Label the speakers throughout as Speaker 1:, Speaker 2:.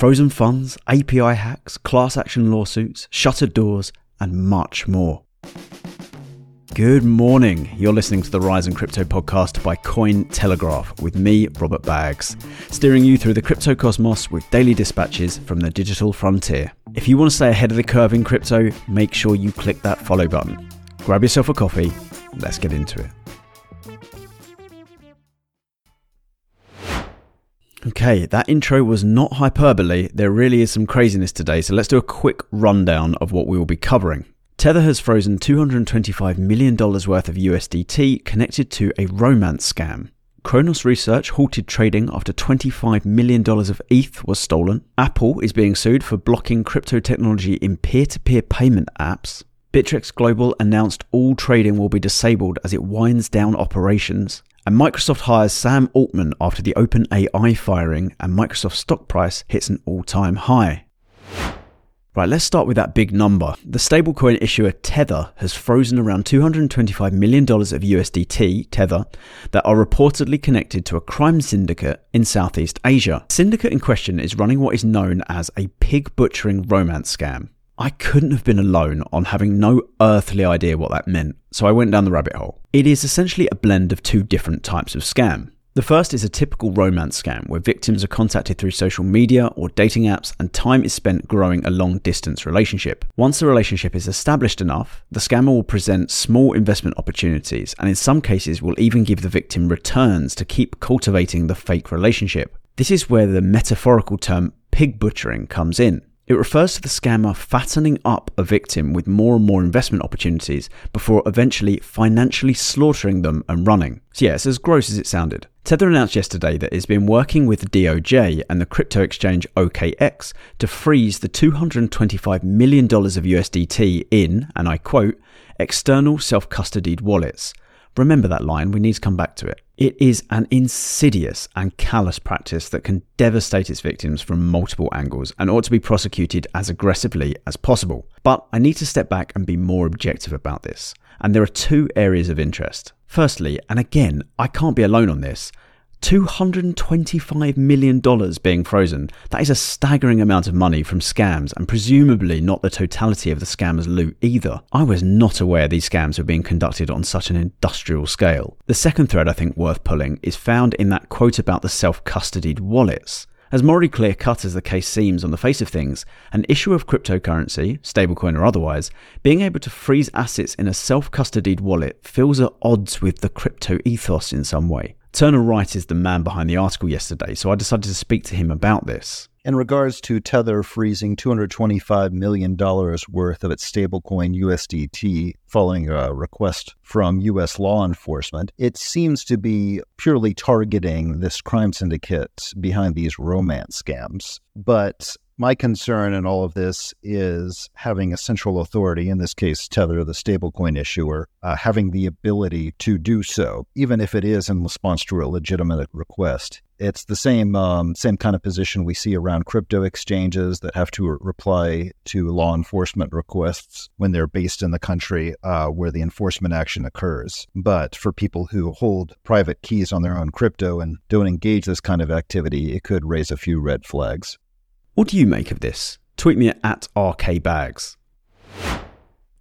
Speaker 1: frozen funds, API hacks, class action lawsuits, shuttered doors, and much more. Good morning. You're listening to the Rise'n'Crypto podcast by Cointelegraph with me, Robert Baggs, steering you through the crypto cosmos with daily dispatches from the digital frontier. If you want to stay ahead of the curve in crypto, make sure you click that follow button. Grab yourself a coffee. Let's get into it. Okay, that intro was not hyperbole. There really is some craziness today, so let's do a quick rundown of what we will be covering. Tether has frozen $225 million worth of USDT connected to a romance scam. Kronos Research halted trading after $25 million of ETH was stolen. Apple is being sued for blocking crypto technology in peer to peer payment apps. Bittrex Global announced all trading will be disabled as it winds down operations. And Microsoft hires Sam Altman after the OpenAI firing, and Microsoft's stock price hits an all time high. Right, let's start with that big number. The stablecoin issuer Tether has frozen around $225 million of USDT, Tether, that are reportedly connected to a crime syndicate in Southeast Asia. The syndicate in question is running what is known as a pig butchering romance scam. I couldn't have been alone on having no earthly idea what that meant, so I went down the rabbit hole. It is essentially a blend of two different types of scam. The first is a typical romance scam where victims are contacted through social media or dating apps and time is spent growing a long distance relationship. Once the relationship is established enough, the scammer will present small investment opportunities and in some cases will even give the victim returns to keep cultivating the fake relationship. This is where the metaphorical term pig butchering comes in. It refers to the scammer fattening up a victim with more and more investment opportunities before eventually financially slaughtering them and running. So, yeah, it's as gross as it sounded. Tether announced yesterday that it's been working with DOJ and the crypto exchange OKX to freeze the $225 million of USDT in, and I quote, external self custodied wallets. Remember that line, we need to come back to it. It is an insidious and callous practice that can devastate its victims from multiple angles and ought to be prosecuted as aggressively as possible. But I need to step back and be more objective about this. And there are two areas of interest. Firstly, and again, I can't be alone on this, $225 million being frozen. That is a staggering amount of money from scams, and presumably not the totality of the scammers' loot either. I was not aware these scams were being conducted on such an industrial scale. The second thread I think worth pulling is found in that quote about the self custodied wallets. As morally clear cut as the case seems on the face of things, an issue of cryptocurrency, stablecoin or otherwise, being able to freeze assets in a self custodied wallet feels at odds with the crypto ethos in some way. Turner Wright is the man behind the article yesterday, so I decided to speak to him about this.
Speaker 2: In regards to Tether freezing $225 million worth of its stablecoin USDT following a request from U.S. law enforcement, it seems to be purely targeting this crime syndicate behind these romance scams. But my concern in all of this is having a central authority, in this case, Tether, the stablecoin issuer, uh, having the ability to do so, even if it is in response to a legitimate request. It's the same um, same kind of position we see around crypto exchanges that have to reply to law enforcement requests when they're based in the country uh, where the enforcement action occurs. But for people who hold private keys on their own crypto and don't engage this kind of activity, it could raise a few red flags.
Speaker 1: What do you make of this? Tweet me at RKBaggs.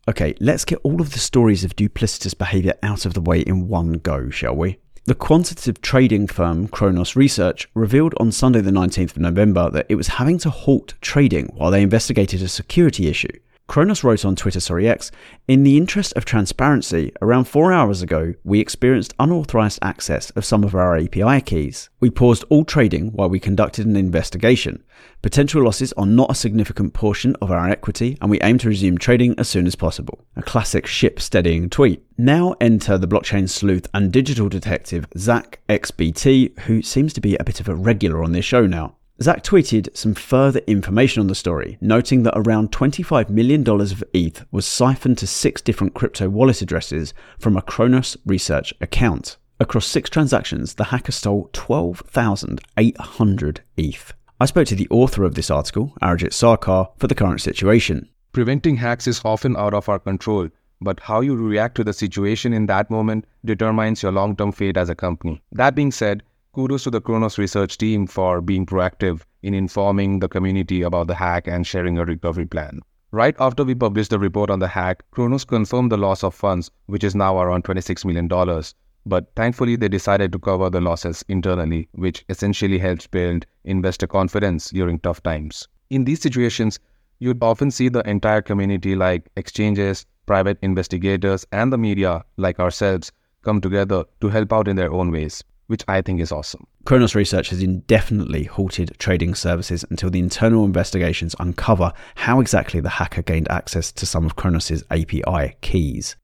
Speaker 1: Okay, let's get all of the stories of duplicitous behaviour out of the way in one go, shall we? The quantitative trading firm Kronos Research revealed on Sunday, the 19th of November, that it was having to halt trading while they investigated a security issue. Kronos wrote on Twitter, sorry X, in the interest of transparency, around four hours ago, we experienced unauthorized access of some of our API keys. We paused all trading while we conducted an investigation. Potential losses are not a significant portion of our equity, and we aim to resume trading as soon as possible. A classic ship steadying tweet. Now enter the blockchain sleuth and digital detective Zach XBT, who seems to be a bit of a regular on this show now. Zach tweeted some further information on the story, noting that around $25 million of ETH was siphoned to six different crypto wallet addresses from a Kronos research account. Across six transactions, the hacker stole 12,800 ETH. I spoke to the author of this article, Arijit Sarkar, for the current situation.
Speaker 3: Preventing hacks is often out of our control, but how you react to the situation in that moment determines your long term fate as a company. That being said, kudos to the Kronos research team for being proactive in informing the community about the hack and sharing a recovery plan. Right after we published the report on the hack, Kronos confirmed the loss of funds, which is now around $26 million. But thankfully, they decided to cover the losses internally, which essentially helps build investor confidence during tough times. In these situations, you'd often see the entire community, like exchanges, private investigators, and the media, like ourselves, come together to help out in their own ways, which I think is awesome.
Speaker 1: Kronos Research has indefinitely halted trading services until the internal investigations uncover how exactly the hacker gained access to some of Kronos' API keys.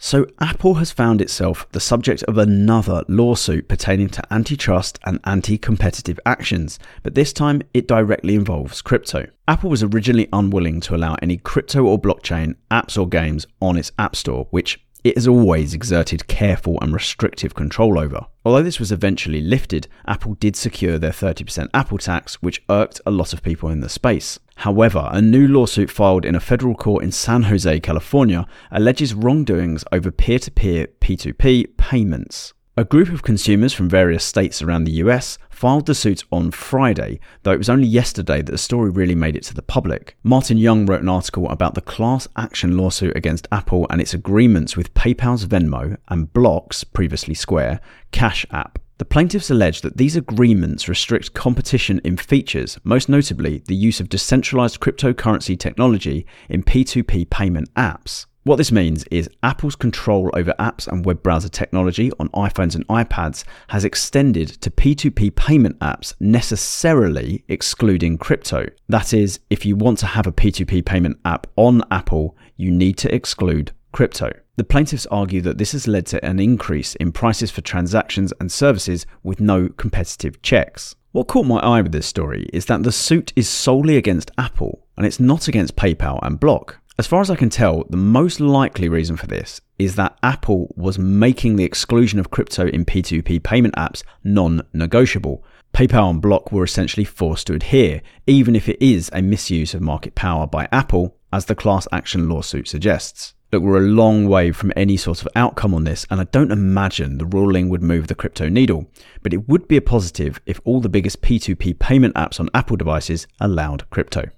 Speaker 1: So, Apple has found itself the subject of another lawsuit pertaining to antitrust and anti competitive actions, but this time it directly involves crypto. Apple was originally unwilling to allow any crypto or blockchain apps or games on its App Store, which it has always exerted careful and restrictive control over. Although this was eventually lifted, Apple did secure their 30% Apple tax, which irked a lot of people in the space. However, a new lawsuit filed in a federal court in San Jose, California, alleges wrongdoings over peer to peer P2P payments. A group of consumers from various states around the US filed the suit on Friday, though it was only yesterday that the story really made it to the public. Martin Young wrote an article about the class action lawsuit against Apple and its agreements with PayPal's Venmo and Block's, previously Square, Cash App. The plaintiffs allege that these agreements restrict competition in features, most notably the use of decentralized cryptocurrency technology in P2P payment apps. What this means is Apple's control over apps and web browser technology on iPhones and iPads has extended to P2P payment apps, necessarily excluding crypto. That is, if you want to have a P2P payment app on Apple, you need to exclude crypto. The plaintiffs argue that this has led to an increase in prices for transactions and services with no competitive checks. What caught my eye with this story is that the suit is solely against Apple and it's not against PayPal and Block. As far as I can tell, the most likely reason for this is that Apple was making the exclusion of crypto in P2P payment apps non negotiable. PayPal and Block were essentially forced to adhere, even if it is a misuse of market power by Apple, as the class action lawsuit suggests. Look, we're a long way from any sort of outcome on this, and I don't imagine the ruling would move the crypto needle. But it would be a positive if all the biggest P2P payment apps on Apple devices allowed crypto.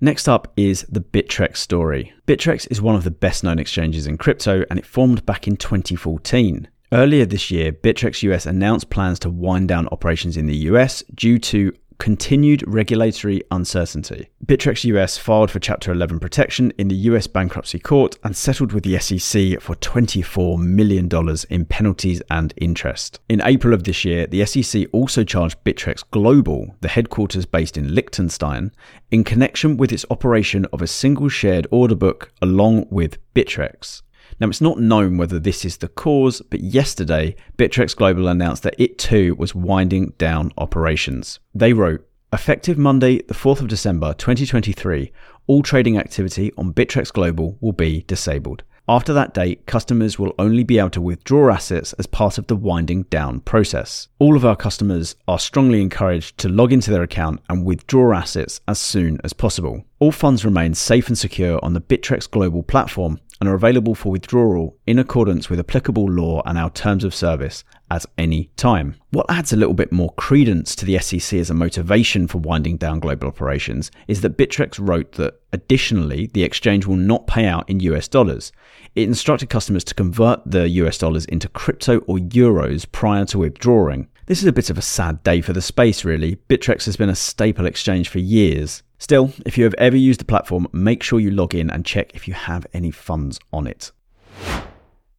Speaker 1: Next up is the Bittrex story. Bittrex is one of the best known exchanges in crypto and it formed back in 2014. Earlier this year, Bittrex US announced plans to wind down operations in the US due to continued regulatory uncertainty. Bittrex US filed for Chapter 11 protection in the US bankruptcy court and settled with the SEC for $24 million in penalties and interest. In April of this year, the SEC also charged Bittrex Global, the headquarters based in Liechtenstein, in connection with its operation of a single shared order book along with Bittrex. Now, it's not known whether this is the cause, but yesterday, Bittrex Global announced that it too was winding down operations. They wrote, Effective Monday, the 4th of December 2023, all trading activity on Bittrex Global will be disabled. After that date, customers will only be able to withdraw assets as part of the winding down process. All of our customers are strongly encouraged to log into their account and withdraw assets as soon as possible. All funds remain safe and secure on the Bittrex Global platform and are available for withdrawal in accordance with applicable law and our terms of service at any time. What adds a little bit more credence to the SEC as a motivation for winding down global operations is that Bittrex wrote that additionally, the exchange will not pay out in US dollars. It instructed customers to convert the US dollars into crypto or euros prior to withdrawing. This is a bit of a sad day for the space, really. Bittrex has been a staple exchange for years, Still, if you have ever used the platform, make sure you log in and check if you have any funds on it.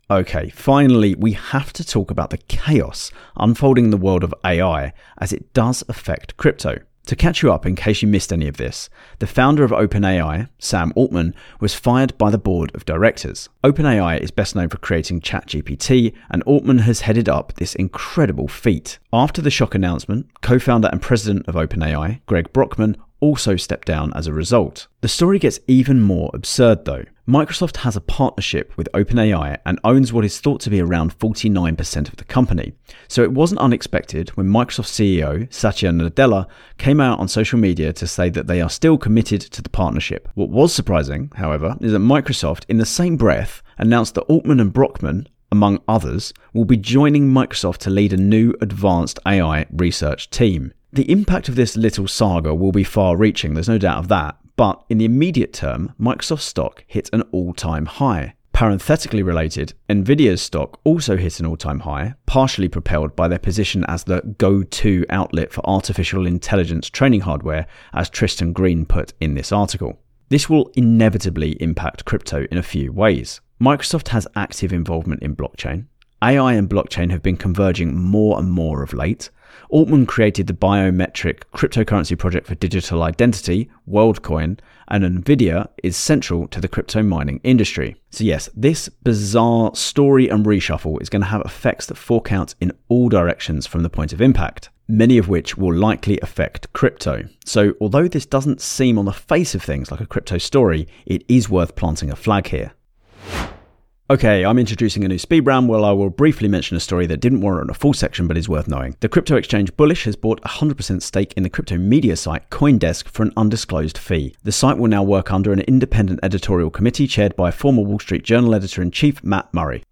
Speaker 1: Okay, finally, we have to talk about the chaos unfolding in the world of AI as it does affect crypto. To catch you up in case you missed any of this, the founder of OpenAI, Sam Altman, was fired by the board of directors. OpenAI is best known for creating ChatGPT, and Altman has headed up this incredible feat. After the shock announcement, co founder and president of OpenAI, Greg Brockman, also stepped down as a result. The story gets even more absurd though. Microsoft has a partnership with OpenAI and owns what is thought to be around 49% of the company. So it wasn't unexpected when Microsoft CEO Satya Nadella came out on social media to say that they are still committed to the partnership. What was surprising, however, is that Microsoft, in the same breath, announced that Altman and Brockman, among others, will be joining Microsoft to lead a new advanced AI research team. The impact of this little saga will be far reaching, there's no doubt of that, but in the immediate term, Microsoft stock hit an all time high. Parenthetically related, Nvidia's stock also hit an all time high, partially propelled by their position as the go to outlet for artificial intelligence training hardware, as Tristan Greene put in this article. This will inevitably impact crypto in a few ways. Microsoft has active involvement in blockchain. AI and blockchain have been converging more and more of late. Altman created the biometric cryptocurrency project for digital identity, WorldCoin, and Nvidia is central to the crypto mining industry. So, yes, this bizarre story and reshuffle is going to have effects that fork out in all directions from the point of impact, many of which will likely affect crypto. So, although this doesn't seem on the face of things like a crypto story, it is worth planting a flag here. Okay, I'm introducing a new speed round where I will briefly mention a story that didn't warrant a full section but is worth knowing. The crypto exchange Bullish has bought 100% stake in the crypto media site Coindesk for an undisclosed fee. The site will now work under an independent editorial committee chaired by former Wall Street Journal editor in chief Matt Murray.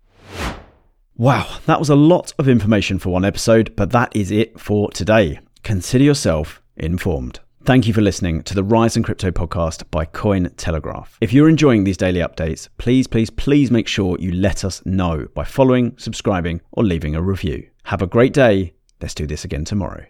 Speaker 1: Wow, that was a lot of information for one episode, but that is it for today. Consider yourself informed. Thank you for listening to the Rise'n'Crypto podcast by Cointelegraph. If you're enjoying these daily updates, please, please, please make sure you let us know by following, subscribing, or leaving a review. Have a great day. Let's do this again tomorrow.